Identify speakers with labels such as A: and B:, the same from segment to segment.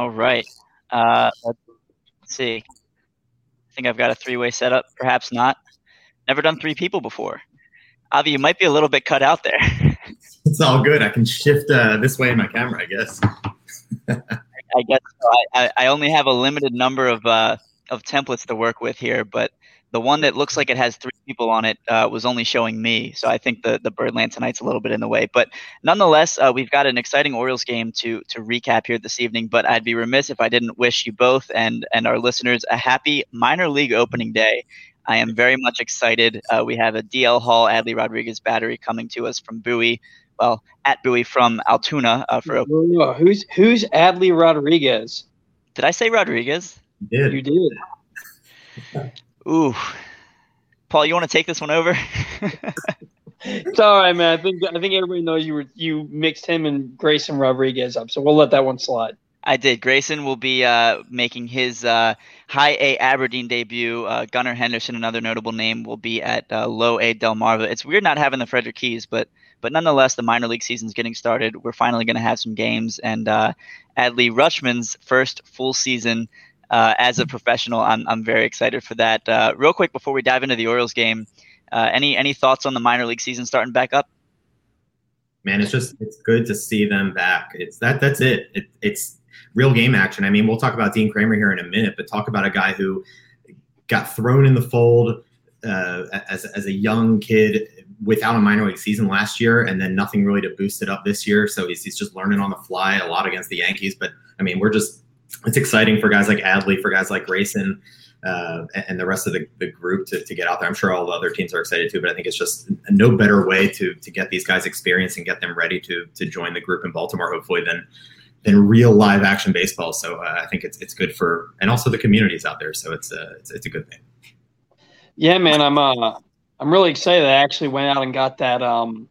A: All right. Uh, let's see. I think I've got a three-way setup. Perhaps not. Never done three people before. Avi, you might be a little bit cut out there.
B: it's all good. I can shift uh, this way in my camera, I guess.
A: I guess so. I, I only have a limited number of uh, of templates to work with here, but the one that looks like it has three people on it uh, was only showing me. So I think the the Birdland tonight's a little bit in the way. But nonetheless, uh, we've got an exciting Orioles game to to recap here this evening. But I'd be remiss if I didn't wish you both and and our listeners a happy minor league opening day. I am very much excited. Uh, we have a DL Hall Adley Rodriguez battery coming to us from Bowie. Well, at Bowie from Altoona uh, for
C: Ooh, who's who's Adley Rodriguez?
A: Did I say Rodriguez?
B: You did.
C: You did.
A: Ooh, Paul, you want to take this one over?
C: it's all right, man. I think I think everybody knows you were you mixed him and Grayson Rodriguez up, so we'll let that one slide.
A: I did. Grayson will be uh, making his uh, high A Aberdeen debut. Uh, Gunnar Henderson, another notable name, will be at uh, low A Delmarva. It's weird not having the Frederick Keys, but but nonetheless, the minor league season's getting started. We're finally going to have some games, and uh, Adley Rutschman's first full season uh, as a professional. I'm I'm very excited for that. real quick before we dive into the Orioles game, any any thoughts on the minor league season starting back up?
B: Man, it's just it's good to see them back. It's that that's it. it it's real game action. I mean, we'll talk about Dean Kremer here in a minute, but talk about a guy who got thrown in the fold uh, as, as a young kid without a minor league season last year, and then nothing really to boost it up this year. So he's, he's just learning on the fly a lot against the Yankees. But I mean, we're just it's exciting for guys like Adley, for guys like Grayson. Uh, and the rest of the, the group to, to get out there. I'm sure all the other teams are excited too, but I think it's just no better way to to get these guys experience and get them ready to to join the group in Baltimore, hopefully, than than real live action baseball. So uh, I think it's it's good for and also the communities out there. So it's a it's, it's a good thing.
C: Yeah, man, I'm uh I'm really excited. I actually went out and got that um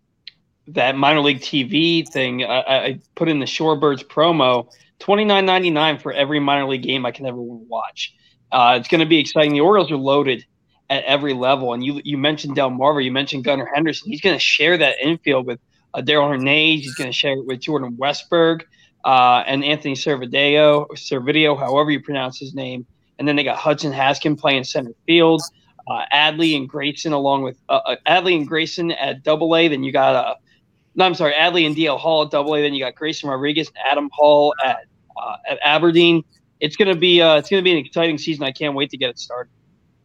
C: that minor league TV thing. I, I put in the Shorebirds promo, twenty nine ninety nine for every minor league game I can ever watch. Uh, it's going to be exciting. The Orioles are loaded at every level, and you you mentioned Delmarva, you mentioned Gunnar Henderson. He's going to share that infield with uh, Darell Hernaiz. He's going to share it with Jordan Westburg uh, and Anthony Servideo, Servideo, however you pronounce his name. And then they got Hudson Haskin playing center field, uh, Adley and Grayson along with uh, uh Adley and Grayson at Double A. Then you got uh, no, I'm sorry, Adley and DL Hall at Double A. Then you got Grayson Rodriguez and Adam Hall at uh, at Aberdeen. It's gonna be uh, it's gonna be an exciting season. I can't wait to get it started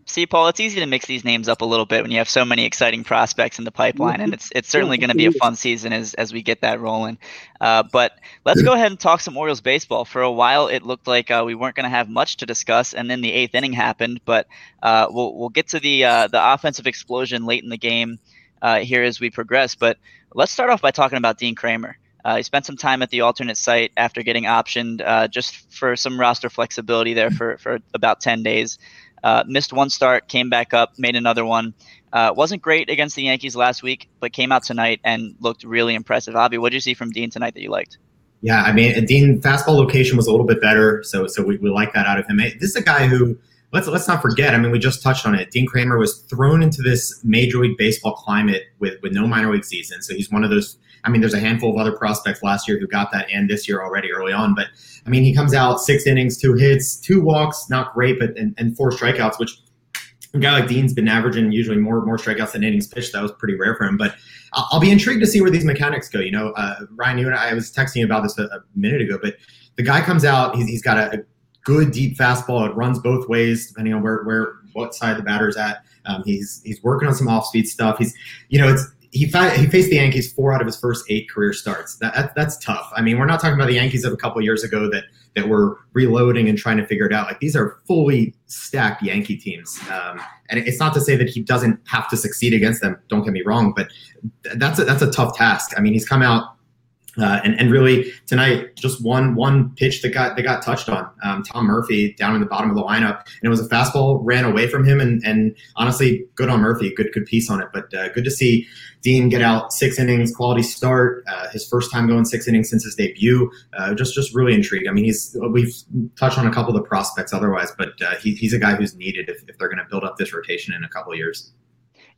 A: see, Paul, it's easy to mix these names up a little bit when you have so many exciting prospects in the pipeline, and it's it's certainly going to be a fun season as as we get that rolling. Uh, but let's go ahead and talk some Orioles baseball. For a while, it looked like uh, we weren't going to have much to discuss, and then the eighth inning happened. But uh, we'll we'll get to the uh, the offensive explosion late in the game uh, here as we progress. But let's start off by talking about Dean Kremer. Uh, he spent some time at the alternate site after getting optioned uh, just for some roster flexibility there for, for about 10 days. Uh, missed one start, came back up, made another one. Uh, wasn't great against the Yankees last week, but came out tonight and looked really impressive. Avi, what did you see from Dean tonight that you liked?
B: Yeah, I mean, Dean fastball location was a little bit better, so so we, we like that out of him. This is a guy who let's let's not forget. I mean, we just touched on it. Dean Kremer was thrown into this Major League Baseball climate with with no minor league season, so he's one of those I mean, there's a handful of other prospects last year who got that and this year already early on. But I mean, he comes out six innings, two hits, two walks, not great, but and, and four strikeouts, which a guy like Dean's been averaging usually more more strikeouts than innings pitched. That was pretty rare for him. But I'll, be intrigued to see where these mechanics go. You know, uh, Ryan, you and I, was texting about this a, a, minute ago, but the guy comes out, he's, he's got a, a good deep fastball. It runs both ways depending on where where what side the batter's at. Um, he's he's working on some off speed stuff. He's you know it's he, fa- he faced the Yankees four out of his first eight career starts. That, that, that's tough. I mean, we're not talking about the Yankees of a couple years ago that that were reloading and trying to figure it out. Like these are fully stacked Yankee teams, um, and it's not to say that he doesn't have to succeed against them. Don't get me wrong, but that's a, that's a tough task. I mean, he's come out uh, and, and really tonight, just one one pitch that got that got touched on. Um, Tom Murphy down in the bottom of the lineup, and it was a fastball ran away from him. And, and honestly, good on Murphy, good good piece on it. But uh, good to see Dean get out six innings, quality start, uh, his first time going six innings since his debut. Uh, just just really intrigued. I mean, he's we've touched on a couple of the prospects otherwise, but uh, he, he's a guy who's needed if, if they're going to build up this rotation in a couple of years.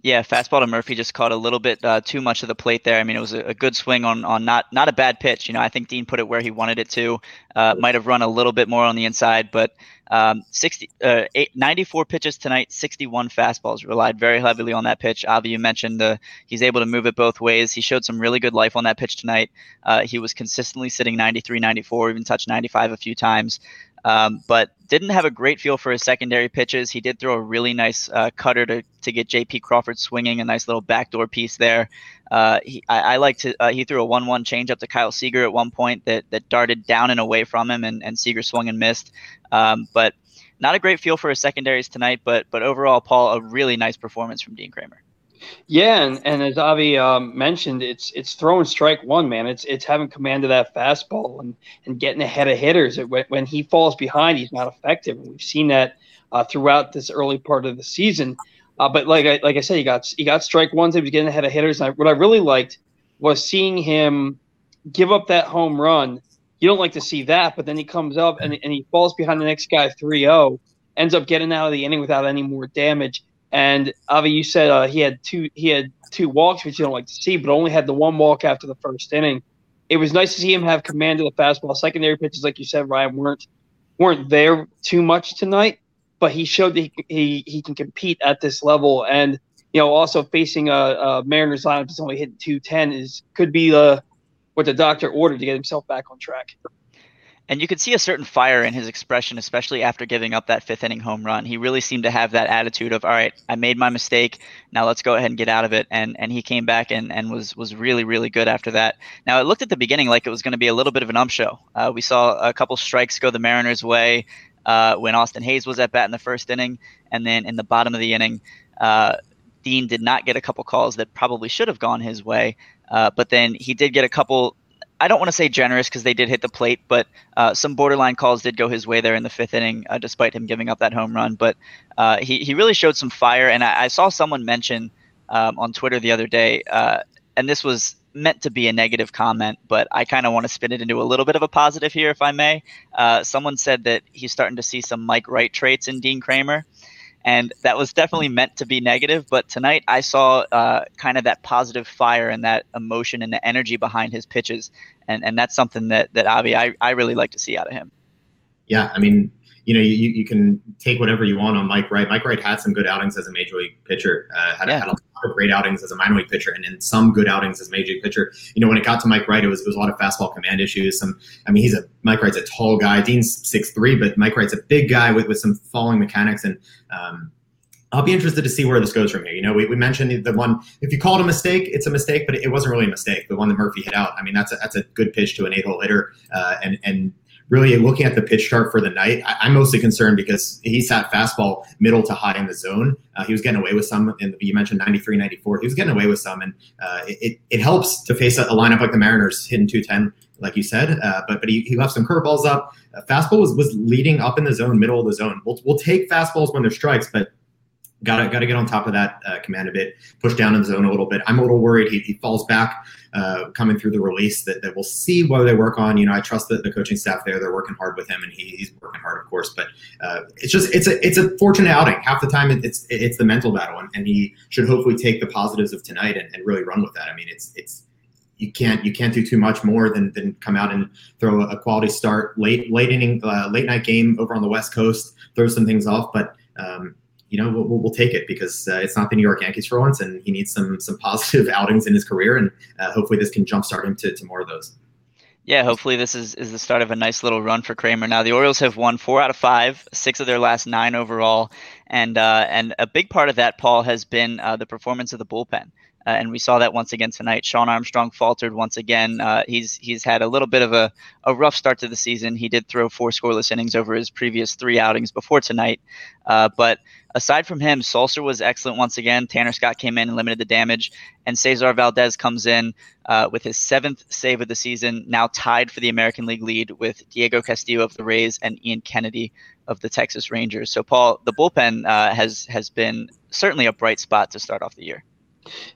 A: Yeah, fastball to Murphy just caught a little bit uh, too much of the plate there. I mean, it was a, a, good swing on on not not a bad pitch. You know, I think Dean put it where he wanted it to. Uh, might have run a little bit more on the inside, but um, 60, uh, eight, 94 pitches tonight, 61 fastballs. Relied very heavily on that pitch. Avi, you mentioned uh, he's able to move it both ways. He showed some really good life on that pitch tonight. Uh, he was consistently sitting 93, 94, even touched 95 a few times. Um, but didn't have a great feel for his secondary pitches. He did throw a really nice uh, cutter to, to get J.P. Crawford swinging, a nice little backdoor piece there. Uh, he, I, I like to. Uh, he threw a one-one changeup to Kyle Seager at one point that that darted down and away from him, and, and Seager swung and missed. Um, but not a great feel for his secondaries tonight. But but overall, Paul, a really nice performance from Dean Kremer.
C: Yeah, and, and as Avi um, mentioned, it's it's throwing strike one, man. It's it's having command of that fastball and, and getting ahead of hitters. It, when, when he falls behind, he's not effective, and we've seen that uh, throughout this early part of the season. Uh, but like I like I said, he got he got strike ones. He was getting ahead of hitters. And I, what I really liked was seeing him give up that home run. You don't like to see that, but then he comes up and, and he falls behind the next guy 3-0, ends up getting out of the inning without any more damage and Avi, you said uh, he had two he had two walks, which you don't like to see, but only had the one walk after the first inning. It was nice to see him have command of the fastball. Secondary pitches, like you said, Ryan, weren't weren't there too much tonight, but he showed that he he, he can compete at this level. And you know, also facing a, a Mariners lineup that's only hitting two ten is could be uh, what the doctor ordered to get himself back on track.
A: And you could see a certain fire in his expression, especially after giving up that fifth inning home run. He really seemed to have that attitude of, all right, I made my mistake. Now let's go ahead and get out of it. And and he came back and, and was was really, really good after that. Now it looked at the beginning like it was going to be a little bit of an ump show. Uh, we saw a couple strikes go the Mariners' way uh, when Austin Hays was at bat in the first inning. And then in the bottom of the inning, uh, Dean did not get a couple calls that probably should have gone his way. Uh, but then he did get a couple I don't want to say generous because they did hit the plate, but uh, some borderline calls did go his way there in the fifth inning, uh, despite him giving up that home run. But uh, he he really showed some fire, and I, I saw someone mention um, on Twitter the other day, uh, and this was meant to be a negative comment, but I kind of want to spin it into a little bit of a positive here, if I may. Uh, someone said that he's starting to see some Mike Wright traits in Dean Kremer and that was definitely meant to be negative. But tonight, I saw uh, kind of that positive fire and that emotion and the energy behind his pitches, and and that's something that that Avi I, I really like to see out of him.
B: Yeah, I mean, you know, you, you can take whatever you want on Mike Wright. Mike Wright had some good outings as a major league pitcher. Uh, had, yeah. had a lot of great outings as a minor league pitcher, and then some good outings as a major league pitcher. You know, when it got to Mike Wright, it was, it was a lot of fastball command issues. Some, I mean, he's a Mike Wright's a tall guy. Dean's six three, but Mike Wright's a big guy with, with some falling mechanics, and um, I'll be interested to see where this goes from here. You know, we, we mentioned the one, if you call it a mistake, it's a mistake, but it wasn't really a mistake. The one that Murphy hit out, I mean, that's a, that's a good pitch to an eight hole hitter. Uh, and, and really looking at the pitch chart for the night, I, am mostly concerned because he sat fastball middle to high in the zone. Uh, he was getting away with some, and you mentioned 93, 94. He was getting away with some, and uh, it, it helps to face a, a, lineup like the Mariners hitting 210, like you said. Uh, but but he, he left some curveballs up. Uh, fastball was, was leading up in the zone, middle of the zone. We'll, we'll take fastballs when they're strikes, but Got to got to get on top of that uh, command a bit, push down in the zone a little bit. I'm a little worried he, he falls back uh, coming through the release. That, that we'll see what they work on. You know, I trust the, the coaching staff there; they're working hard with him, and he, he's working hard, of course. But uh, it's just it's a it's a fortunate outing. Half the time, it's it's the mental battle, and, and he should hopefully take the positives of tonight and, and really run with that. I mean, it's it's you can't you can't do too much more than, than come out and throw a quality start late late inning uh, late night game over on the west coast throw some things off but um, you know, we'll, we'll take it because uh, it's not the New York Yankees for once, and he needs some some positive outings in his career, and uh, hopefully this can jumpstart him to, to more of those.
A: Yeah, hopefully this is, is the start of a nice little run for Kremer. Now the Orioles have won four out of five, six of their last nine overall, and uh, and a big part of that, Paul, has been uh, the performance of the bullpen. Uh, and we saw that once again tonight. Shawn Armstrong faltered once again. Uh, he's he's had a little bit of a, a rough start to the season. He did throw four scoreless innings over his previous three outings before tonight. Uh, but aside from him, Sulser was excellent once again. Tanner Scott came in and limited the damage, and Cesar Valdez comes in uh, with his seventh save of the season, now tied for the American League lead with Diego Castillo of the Rays and Ian Kennedy of the Texas Rangers. So, Paul, the bullpen uh, has has been certainly a bright spot to start off the year.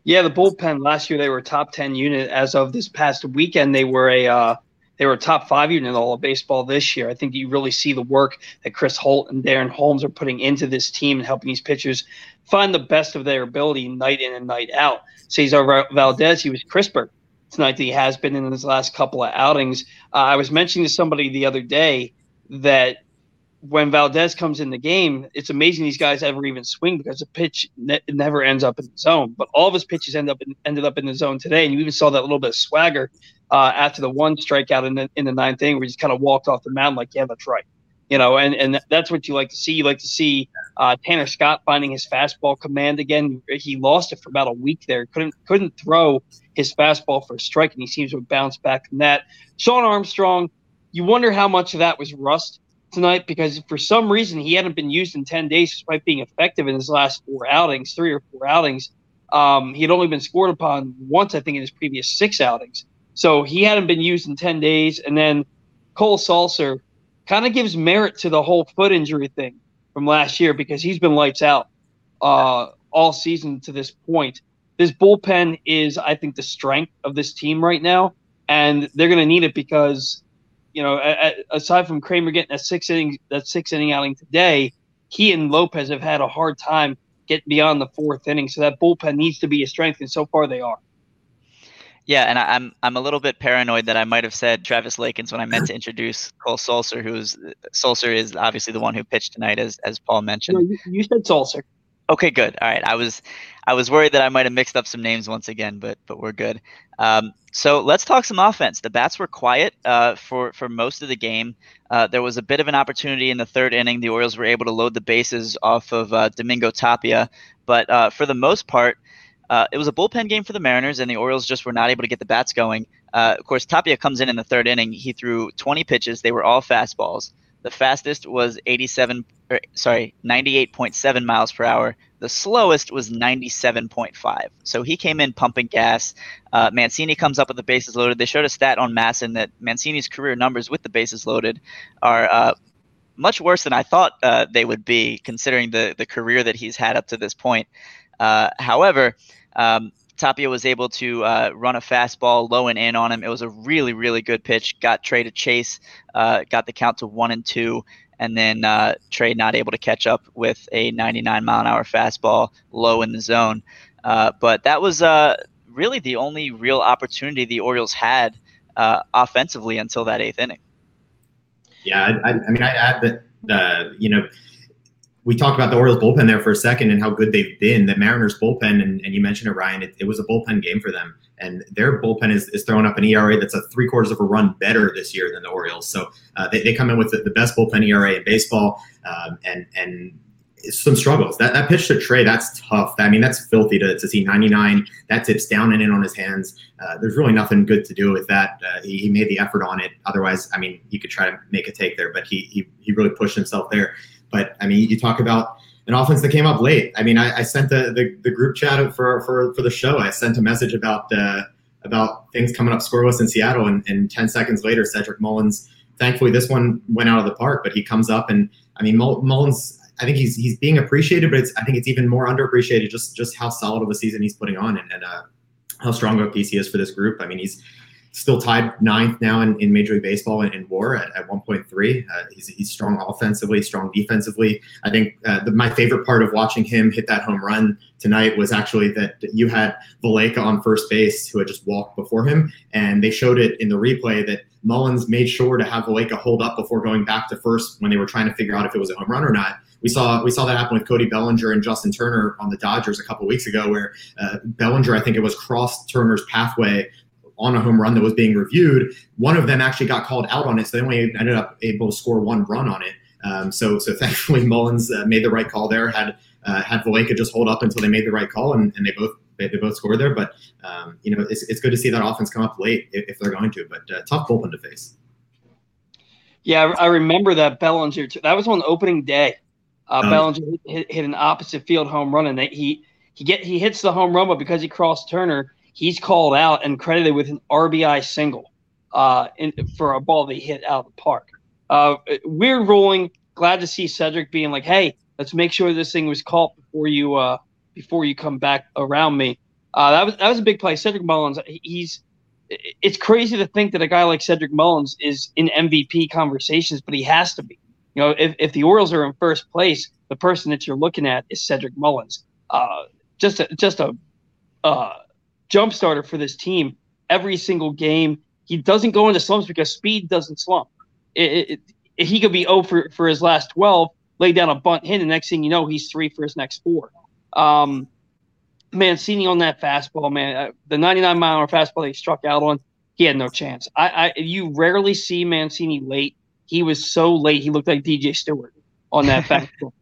C: Yeah, the bullpen last year they were top ten unit. As of this past weekend, they were a uh, They were top five unit in all of baseball this year. I think you really see the work that Chris Holt and Darren Holmes are putting into this team and helping these pitchers find the best of their ability night in and night out. Cesar Valdez, he was crisper tonight than he has been in his last couple of outings. Uh, I was mentioning to somebody the other day that when Valdez comes in the game, it's amazing these guys ever even swing because the pitch ne- never ends up in the zone. But all of his pitches end up in, ended up in the zone today, and you even saw that little bit of swagger uh, after the one strikeout in the in the ninth inning, where he just kind of walked off the mound like, "Yeah, that's right." You know, and and that's what you like to see. You like to see uh, Tanner Scott finding his fastball command again. He lost it for about a week there. couldn't couldn't throw his fastball for a strike, and he seems to have bounced back from that. Shawn Armstrong, you wonder how much of that was rust tonight because for some reason he hadn't been used in 10 days despite being effective in his last four outings, three or four outings. Um, he had only been scored upon once, I think, in his previous six outings. So he hadn't been used in 10 days. And then Cole Sulser kind of gives merit to the whole foot injury thing from last year because he's been lights out uh, all season to this point. This bullpen is, I think, the strength of this team right now. And they're going to need it because you know, aside from Kremer getting a six inning that six inning outing today, he and Lopez have had a hard time getting beyond the fourth inning. So that bullpen needs to be a strength, and so far they are.
A: Yeah, and I, am I'm a little bit paranoid that I might have said Travis Lakins when I meant to introduce Cole Sulser, who's Sulser is obviously the one who pitched tonight, as as Paul mentioned. No,
C: you, you said Sulser.
A: Okay, good. All right, I was I was worried that I might have mixed up some names once again, but but we're good. Um, so let's talk some offense. The bats were quiet uh, for for most of the game. Uh, there was a bit of an opportunity in the third inning. The Orioles were able to load the bases off of uh, Domingo Tapia, but uh, for the most part, uh, it was a bullpen game for the Mariners, and the Orioles just were not able to get the bats going. Uh, of course, Tapia comes in in the third inning. He threw 20 pitches. They were all fastballs. The fastest was 87, or, er, sorry, 98.7 miles per hour. The slowest was 97.5. So he came in pumping gas. Uh, Mancini comes up with the bases loaded. They showed a stat on MASN that Mancini's career numbers with the bases loaded are uh, much worse than I thought uh, they would be, considering the the career that he's had up to this point. Uh, however, um, Tapia was able to uh, run a fastball low and in on him. It was a really, really good pitch. Got Trey to chase, uh, got the count to one and two, and then uh, Trey not able to catch up with a 99 mile an hour fastball low in the zone. Uh, but that was uh, really the only real opportunity the Orioles had uh, offensively until that eighth inning.
B: Yeah, I, I mean, I add that you know we talked about the Orioles bullpen there for a second and how good they've been. The Mariners bullpen, and, and you mentioned it, Ryan, it, it, was a bullpen game for them. And their bullpen is, is throwing up an ERA that's a three quarters of a run better this year than the Orioles. So uh, they, they come in with the, the, best bullpen ERA in baseball. Um, and, and some struggles. That that pitch to Trey, that's tough. I mean, that's filthy to, to see 99. That tips down and in on his hands. Uh, there's really nothing good to do with that. Uh, he, he, made the effort on it. Otherwise, I mean, he could try to make a take there, but he he, he really pushed himself there. But I mean, you talk about an offense that came up late. I mean, I, I sent the, the, the group chat for for for the show. I sent a message about uh, about things coming up scoreless in Seattle, and, and ten seconds later, Cedric Mullins. Thankfully, this one went out of the park, but he comes up, and I mean, Mullins. I think he's he's being appreciated, but I think it's even more underappreciated just just how solid of a season he's putting on, and, and uh, how strong of a piece he is for this group. I mean, he's still tied ninth now in, in Major League Baseball in, in WAR at, at 1.3. Uh, he's, he's strong offensively, strong defensively. I think uh, the, my favorite part of watching him hit that home run tonight was actually that you had Valaika on first base who had just walked before him, and they showed it in the replay that Mullins made sure to have Valaika hold up before going back to first when they were trying to figure out if it was a home run or not. We saw we saw that happen with Cody Bellinger and Justin Turner on the Dodgers a couple weeks ago, where uh, Bellinger I think it was crossed Turner's pathway on a home run that was being reviewed. One of them actually got called out on it, so they only ended up able to score one run on it. Um, so, so thankfully Mullins uh, made the right call there. Had uh, had Valaika just hold up until they made the right call, and, and they both they, they both scored there. But um, you know, it's, it's good to see that offense come up late if, if they're going to. But uh, tough bullpen to face.
C: Yeah, I remember that Bellinger. Too. That was on opening day. Uh, um, Bellinger hit, hit, an opposite field home run, and they, he he get he hits the home run, but because he crossed Turner, he's called out and credited with an RBI single uh, in, for a ball that he hit out of the park. Uh, weird ruling. Glad to see Cedric being like, "Hey, let's make sure this thing was caught before you uh, before you come back around me." Uh, that was that was a big play. Cedric Mullins, he's it's crazy to think that a guy like Cedric Mullins is in MVP conversations, but he has to be. You know, if, if the Orioles are in first place, the person that you're looking at is Cedric Mullins. Uh, just a, just a uh, jump starter for this team. Every single game, he doesn't go into slumps because speed doesn't slump. It, it, he could be 0 for, for his last 12, lay down a bunt hit, and next thing you know, he's three for his next four. Um, Mancini on that fastball, man, uh, the 99 mile an hour fastball he struck out on, he had no chance. I, I you rarely see Mancini late. He was so late, he looked like DJ Stewart on that fastball.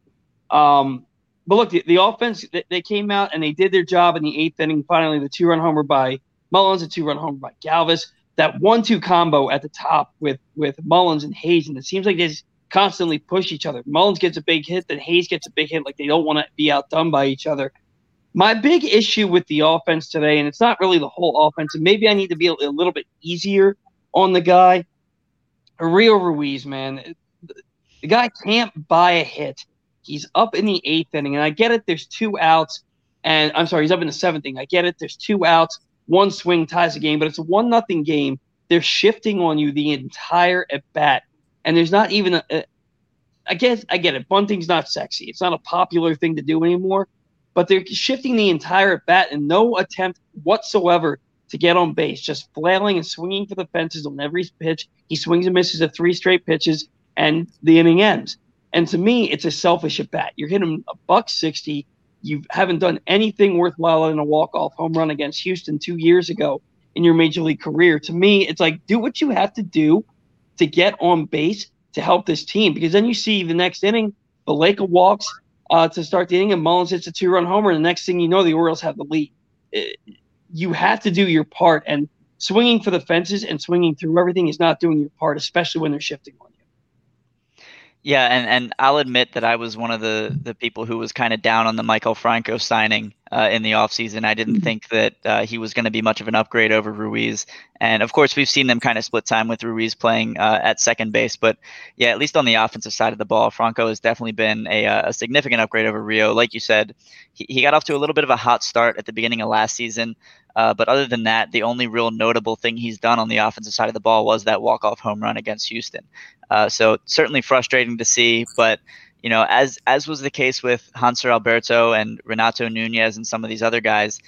C: Um, but look, the, the offense they, came out and they did their job in the eighth inning. Finally, the two run homer by Mullins, a two run homer by Galvis. That one two combo at the top with with Mullins and Hays, and it seems like they constantly push each other. Mullins gets a big hit, then Hays gets a big hit. Like they don't want to be outdone by each other. My big issue with the offense today, and it's not really the whole offense, and maybe I need to be a, a little bit easier on the guy. Rio Ruiz, man, the guy can't buy a hit. He's up in the eighth inning, and I get it. There's two outs, and I'm sorry, he's up in the seventh inning. I get it. There's two outs, one swing ties the game, but it's a one nothing game. They're shifting on you the entire at bat, and there's not even a, a. I guess I get it. Bunting's not sexy. It's not a popular thing to do anymore but they're shifting the entire at bat and no attempt whatsoever to get on base, just flailing and swinging for the fences on every pitch. He swings and misses at three straight pitches, and the inning ends. And to me, it's a selfish at bat. You're hitting a buck sixty. You haven't done anything worthwhile in a walk off home run against Houston two years ago in your major league career. To me, it's like do what you have to do to get on base to help this team. Because then you see the next inning, Valaika walks, uh, to start the inning, and Mullins hits a two run homer. And the next thing you know, the Orioles have the lead. It, you have to do your part, and swinging for the fences and swinging through everything is not doing your part, especially when they're shifting on you.
A: Yeah, and, and I'll admit that I was one of the, the people who was kind of down on the Maikel Franco signing uh, in the offseason. I didn't mm-hmm. think that uh, he was going to be much of an upgrade over Ruiz. And of course, we've seen them kind of split time with Ruiz playing uh, at second base. But yeah, at least on the offensive side of the ball, Franco has definitely been a, uh, a significant upgrade over Rio. Like you said, he, he got off to a little bit of a hot start at the beginning of last season. Uh, but other than that, the only real notable thing he's done on the offensive side of the ball was that walk-off home run against Houston. Uh, so certainly frustrating to see, but you know, as as was the case with Hanser Alberto and Renato Nunez and some of these other guys,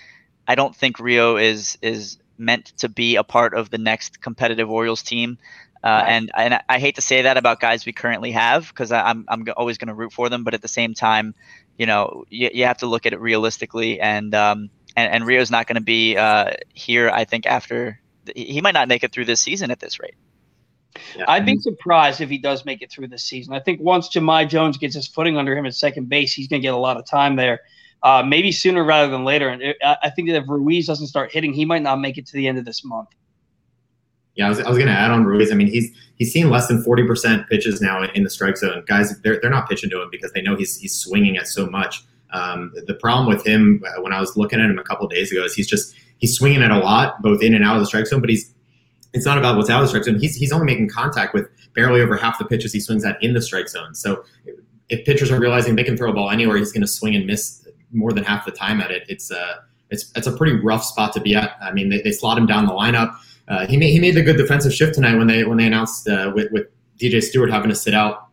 A: I don't think Rio is is meant to be a part of the next competitive Orioles team. Uh, and and I hate to say that about guys we currently have because I'm I'm always going to root for them, but at the same time, you know, you, you have to look at it realistically, and um and, and Rio's not going to be uh, here. I think after he might not make it through this season at this rate.
C: Yeah. I'd be surprised if he does make it through this season. I think once Jahmai Jones gets his footing under him at second base, he's going to get a lot of time there. Uh, maybe sooner rather than later. And it, I think that if Ruiz doesn't start hitting, he might not make it to the end of this month.
B: Yeah, I was, I was going to add on Ruiz. I mean, he's he's seen less than forty percent pitches now in the strike zone. Guys, they're they're not pitching to him because they know he's he's swinging it so much. Um, the problem with him uh, when I was looking at him a couple days ago is he's just he's swinging it a lot, both in and out of the strike zone. But he's it's not about what's out of the strike zone. He's, he's only making contact with barely over half the pitches he swings at in the strike zone. So if pitchers are realizing they can throw a ball anywhere, he's going to swing and miss more than half the time at it. It's a uh, it's it's a pretty rough spot to be at. I mean, they, they slot him down the lineup. Uh, he made he made the good defensive shift tonight when they when they announced uh, with with DJ Stewart having to sit out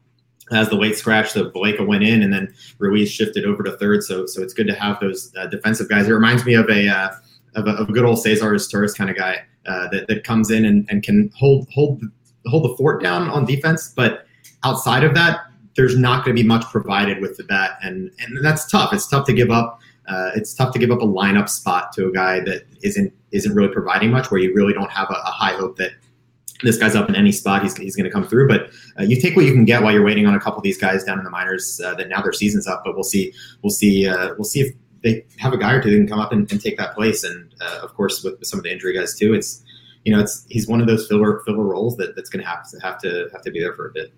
B: as the late scratch. So Valaika went in, and then Ruiz shifted over to third. So so it's good to have those uh, defensive guys. It reminds me of a uh, of a, of a good old Cesar Izturis kind of guy uh, that, that comes in and, and can hold hold hold the fort down on defense. But outside of that, there's not going to be much provided with the bat, and and that's tough. It's tough to give up. Uh, it's tough to give up a lineup spot to a guy that isn't isn't really providing much, where you really don't have a, a high hope that this guy's up in any spot he's, he's going to come through. But uh, you take what you can get while you're waiting on a couple of these guys down in the minors uh, that now their season's up. But we'll see we'll see uh, we'll see if they have a guy or two that can come up and, and take that place. And uh, of course, with some of the injury guys too, it's you know, it's he's one of those filler filler roles that, that's going to have to have to have to be there for a bit.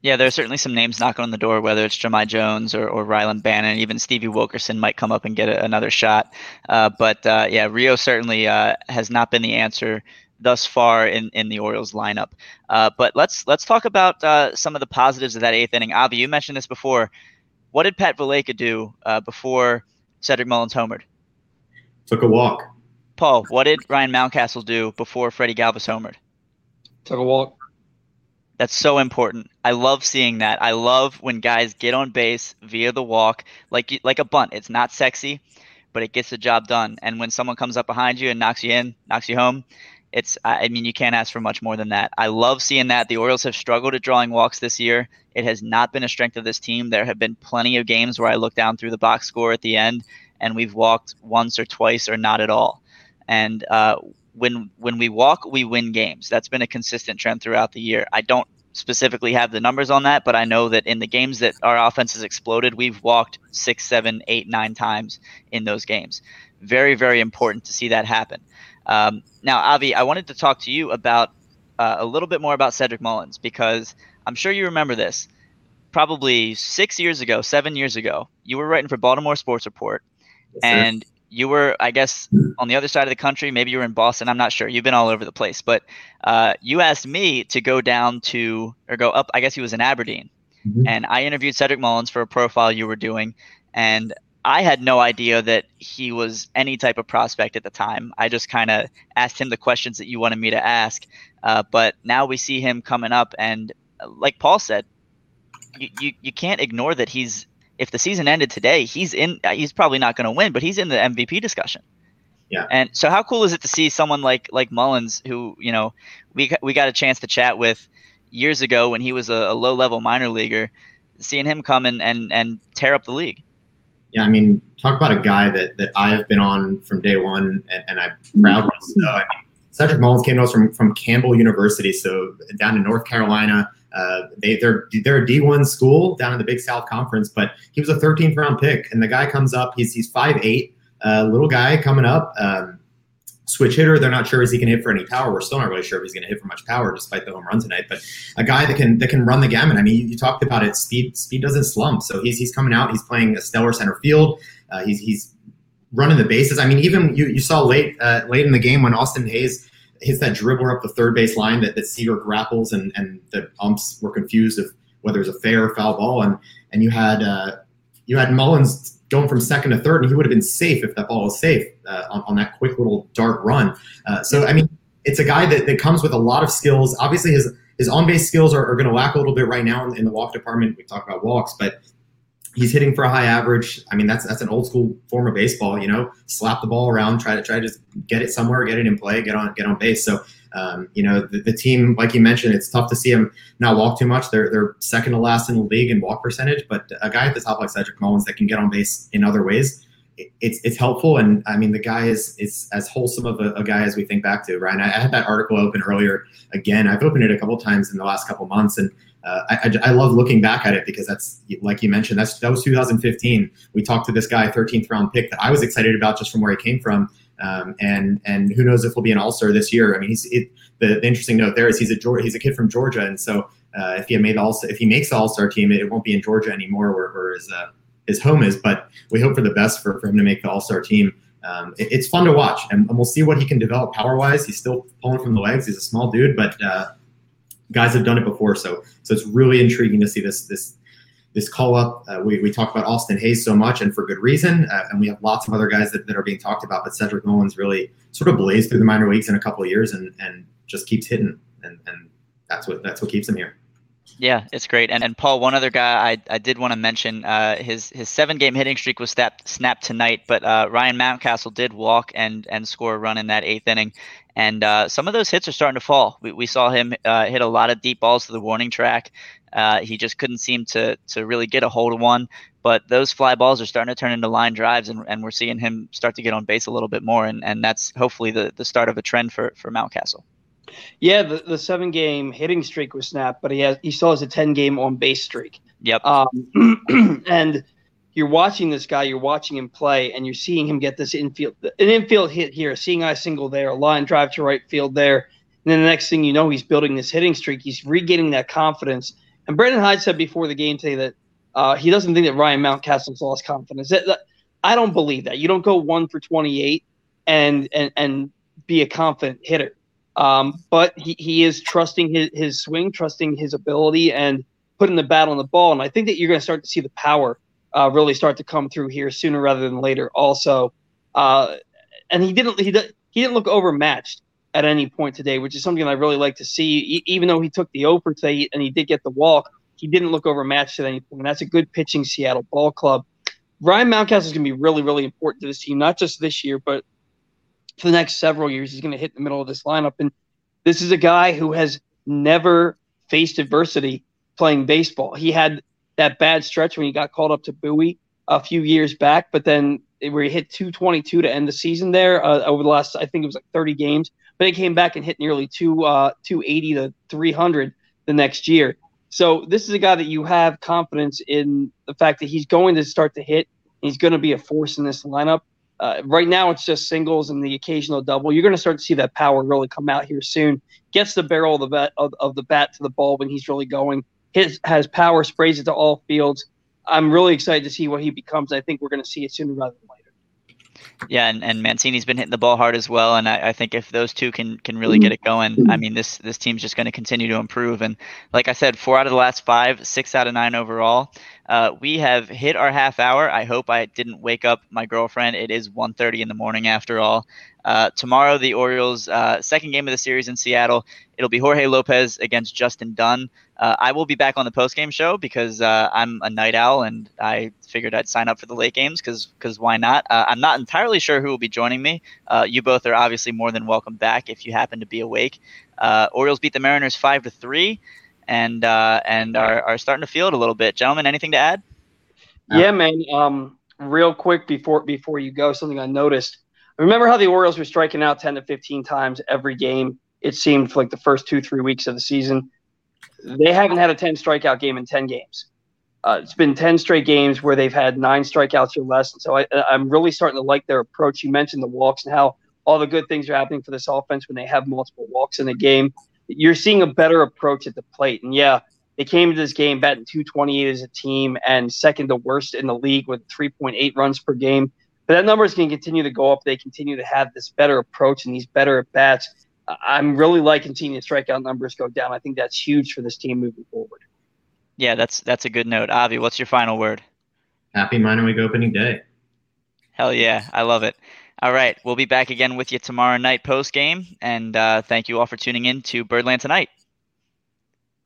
A: Yeah, there are certainly some names knocking on the door, whether it's Jahmai Jones or, or Rylan Bannon. Even Stevie Wilkerson might come up and get a, another shot. Uh, but uh, yeah, Rio certainly uh, has not been the answer thus far in, in the Orioles lineup. Uh, but let's let's talk about uh, some of the positives of that eighth inning. Avi, you mentioned this before. What did Pat Valaika do uh, before Cedric Mullins homered?
B: Took a walk.
A: Paul, what did Ryan Mountcastle do before Freddie Galvis homered?
C: Took a walk.
A: That's so important. I love seeing that. I love when guys get on base via the walk, like like a bunt. It's not sexy, but it gets the job done. And when someone comes up behind you and knocks you in, knocks you home, it's I mean you can't ask for much more than that. I love seeing that. The Orioles have struggled at drawing walks this year. It has not been a strength of this team. There have been plenty of games where I look down through the box score at the end and we've walked once or twice or not at all. And uh, when when we walk, we win games. That's been a consistent trend throughout the year. I don't specifically have the numbers on that, but I know that in the games that our offense has exploded, we've walked six, seven, eight, nine times in those games. Very, very important to see that happen. Um, now, Avi, I wanted to talk to you about uh, a little bit more about Cedric Mullins because I'm sure you remember this. Probably six years ago, seven years ago, you were writing for Baltimore Sports Report, yes, and you were, I guess, on the other side of the country. Maybe you were in Boston. I'm not sure. You've been all over the place, but uh, you asked me to go down to or go up. I guess he was in Aberdeen, mm-hmm. and I interviewed Cedric Mullins for a profile you were doing, and I had no idea that he was any type of prospect at the time. I just kind of asked him the questions that you wanted me to ask. Uh, but now we see him coming up, and uh, like Paul said, you, you, you can't ignore that he's if the season ended today, he's in. Uh, he's probably not going to win, but he's in the MVP discussion.
B: Yeah.
A: And so, how cool is it to see someone like like Mullins, who you know we we got a chance to chat with years ago when he was a, a low level minor leaguer, seeing him come and and and tear up the league.
B: Yeah, I mean, talk about a guy that, that I have been on from day one, and, and I'm proud of. So, I mean, Cedric Mullins came to us from, from Campbell University, so down in North Carolina. Uh, they they're they're a D1 school down in the Big South Conference, but he was a 13th round pick, and the guy comes up. He's he's five eight, uh, little guy coming up. Um, switch hitter. They're not sure if he can hit for any power. We're still not really sure if he's going to hit for much power, despite the home run tonight. But a guy that can that can run the gamut. I mean, you, you talked about it. Speed speed doesn't slump. So he's he's coming out. He's playing a stellar center field. Uh, he's he's running the bases. I mean, even you you saw late uh, late in the game when Austin Hays hits that dribbler up the third base line that, that Seager grapples and and the umps were confused of whether it was a fair or foul ball and and you had uh, you had Mullins going from second to third, and he would have been safe if that ball was safe uh, on, on, that quick little dart run. Uh, so, I mean, it's a guy that, that comes with a lot of skills. Obviously, his his on base skills are, are going to lack a little bit right now in, in, the walk department. We talk about walks, but he's hitting for a high average. I mean, that's that's an old school form of baseball. You know, slap the ball around, try to try to just get it somewhere, get it in play, get on get on base. So um, you know, the, the, team, like you mentioned, it's tough to see them not walk too much. They're they're second to last in the league in walk percentage, but a guy at the top like Cedric Mullins that can get on base in other ways, it's it's helpful. And I mean, the guy is is as wholesome of a, a guy as we think back to. Ryan, I, I, had that article open earlier. Again, I've opened it a couple times in the last couple months, and uh, I, I, I, love looking back at it because that's like you mentioned. That's that was 2015. We talked to this guy, 13th round pick that I was excited about just from where he came from. Um, and and who knows if he'll be an All Star this year? I mean, he's it, the, the, interesting note there is he's a he's a kid from Georgia, and so uh, if he made all if he makes the All Star team, it, it, won't be in Georgia anymore, where, where his uh, his home is. But we hope for the best for, for him to make the All Star team. Um, it, it's fun to watch, and, and, we'll see what he can develop power wise. He's still pulling from the legs. He's a small dude, but uh, guys have done it before, so so it's really intriguing to see this this this call up. Uh, we, we talk about Austin Hays so much and for good reason. Uh, and we have lots of other guys that, that are being talked about, but Cedric Mullins really sort of blazed through the minor leagues in a couple of years and, and just keeps hitting. And, and that's what, that's what keeps him here.
A: Yeah, it's great. And and Paul, one other guy I, I did want to mention, uh, his his seven game hitting streak was snapped snapped tonight, but uh, Ryan Mountcastle did walk and and score a run in that eighth inning, and uh, some of those hits are starting to fall. We, we saw him uh, hit a lot of deep balls to the warning track. Uh, he just couldn't seem to to really get a hold of one. But those fly balls are starting to turn into line drives, and, and we're seeing him start to get on base a little bit more, and, and that's hopefully the, the start of a trend for, for Mountcastle.
C: Yeah, the, the seven game hitting streak was snapped, but he has he still has a ten game on base streak.
A: Yep.
C: Um, and you're watching this guy, you're watching him play, and you're seeing him get this infield an infield hit here, seeing eye single there, a line drive to right field there. And then the next thing you know, he's building this hitting streak. He's regaining that confidence. And Brandon Hyde said before the game today that uh, he doesn't think that Ryan Mountcastle's lost confidence. That, that, I don't believe that. You don't go one for 28 and and and be a confident hitter. Um, but he, he is trusting his, his swing, trusting his ability, and putting the bat on the ball. And I think that you're going to start to see the power uh, really start to come through here sooner rather than later. Also, uh, and he didn't he he didn't look overmatched at any point today, which is something I really like to see. even though he took the over today and he did get the walk, he didn't look overmatched at any point. And that's a good pitching Seattle ball club. Ryan Mountcastle is going to be really, really important to this team, not just this year, but for the next several years. He's going to hit in the middle of this lineup. And this is a guy who has never faced adversity playing baseball. He had that bad stretch when he got called up to Bowie a few years back, but then where he hit 222 to end the season there uh, over the last, I think it was like 30 games, but he came back and hit nearly two, uh, 280 to 300 the next year. So this is a guy that you have confidence in the fact that he's going to start to hit. He's going to be a force in this lineup. Uh, right now, it's just singles and the occasional double. You're going to start to see that power really come out here soon. Gets the barrel of the bat of, of the bat to the ball when he's really going. His has power, sprays it to all fields. I'm really excited to see what he becomes. I think we're going to see it sooner rather than later.
A: Yeah, and, and Mancini's been hitting the ball hard as well, and I, I think if those two can can really get it going, I mean this this team's just going to continue to improve. And like I said, four out of the last five, six out of nine overall. Uh, we have hit our half hour. I hope I didn't wake up my girlfriend. It is 1.30 in the morning after all. Uh, tomorrow, the Orioles' uh, second game of the series in Seattle. It'll be Jorge Lopez against Justin Dunn. Uh, I will be back on the post game show because uh, I'm a night owl and I figured I'd sign up for the late games because because why not? Uh, I'm not entirely sure who will be joining me. you both are obviously more than welcome back if you happen to be awake. Orioles beat the Mariners five to three and uh, and are, are starting to feel it a little bit. Gentlemen, anything to add?
C: Yeah, man. Um, real quick before before you go, something I noticed. Remember how the Orioles were striking out ten to fifteen times every game? It seemed like the first two three weeks of the season. They haven't had a ten strikeout game in ten games. Uh, it's been 10 straight games where they've had nine strikeouts or less. And so I, I'm really starting to like their approach. You mentioned the walks and how all the good things are happening for this offense when they have multiple walks in a game you're seeing a better approach at the plate. And yeah, they came into this game batting 228 as a team and second to worst in the league with 3.8 runs per game. But that number is going to continue to go up. They continue to have this better approach and these better at bats. I'm really liking seeing the strikeout numbers go down. I think that's huge for this team moving forward.
A: Yeah, that's that's a good note. Avi, what's your final word?
B: Happy minor league opening day.
A: Hell yeah, I love it. All right. We'll be back again with you tomorrow night post game. And uh, thank you all for tuning in to Birdland Tonight.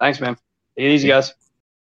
C: Thanks, man. Take it easy, guys.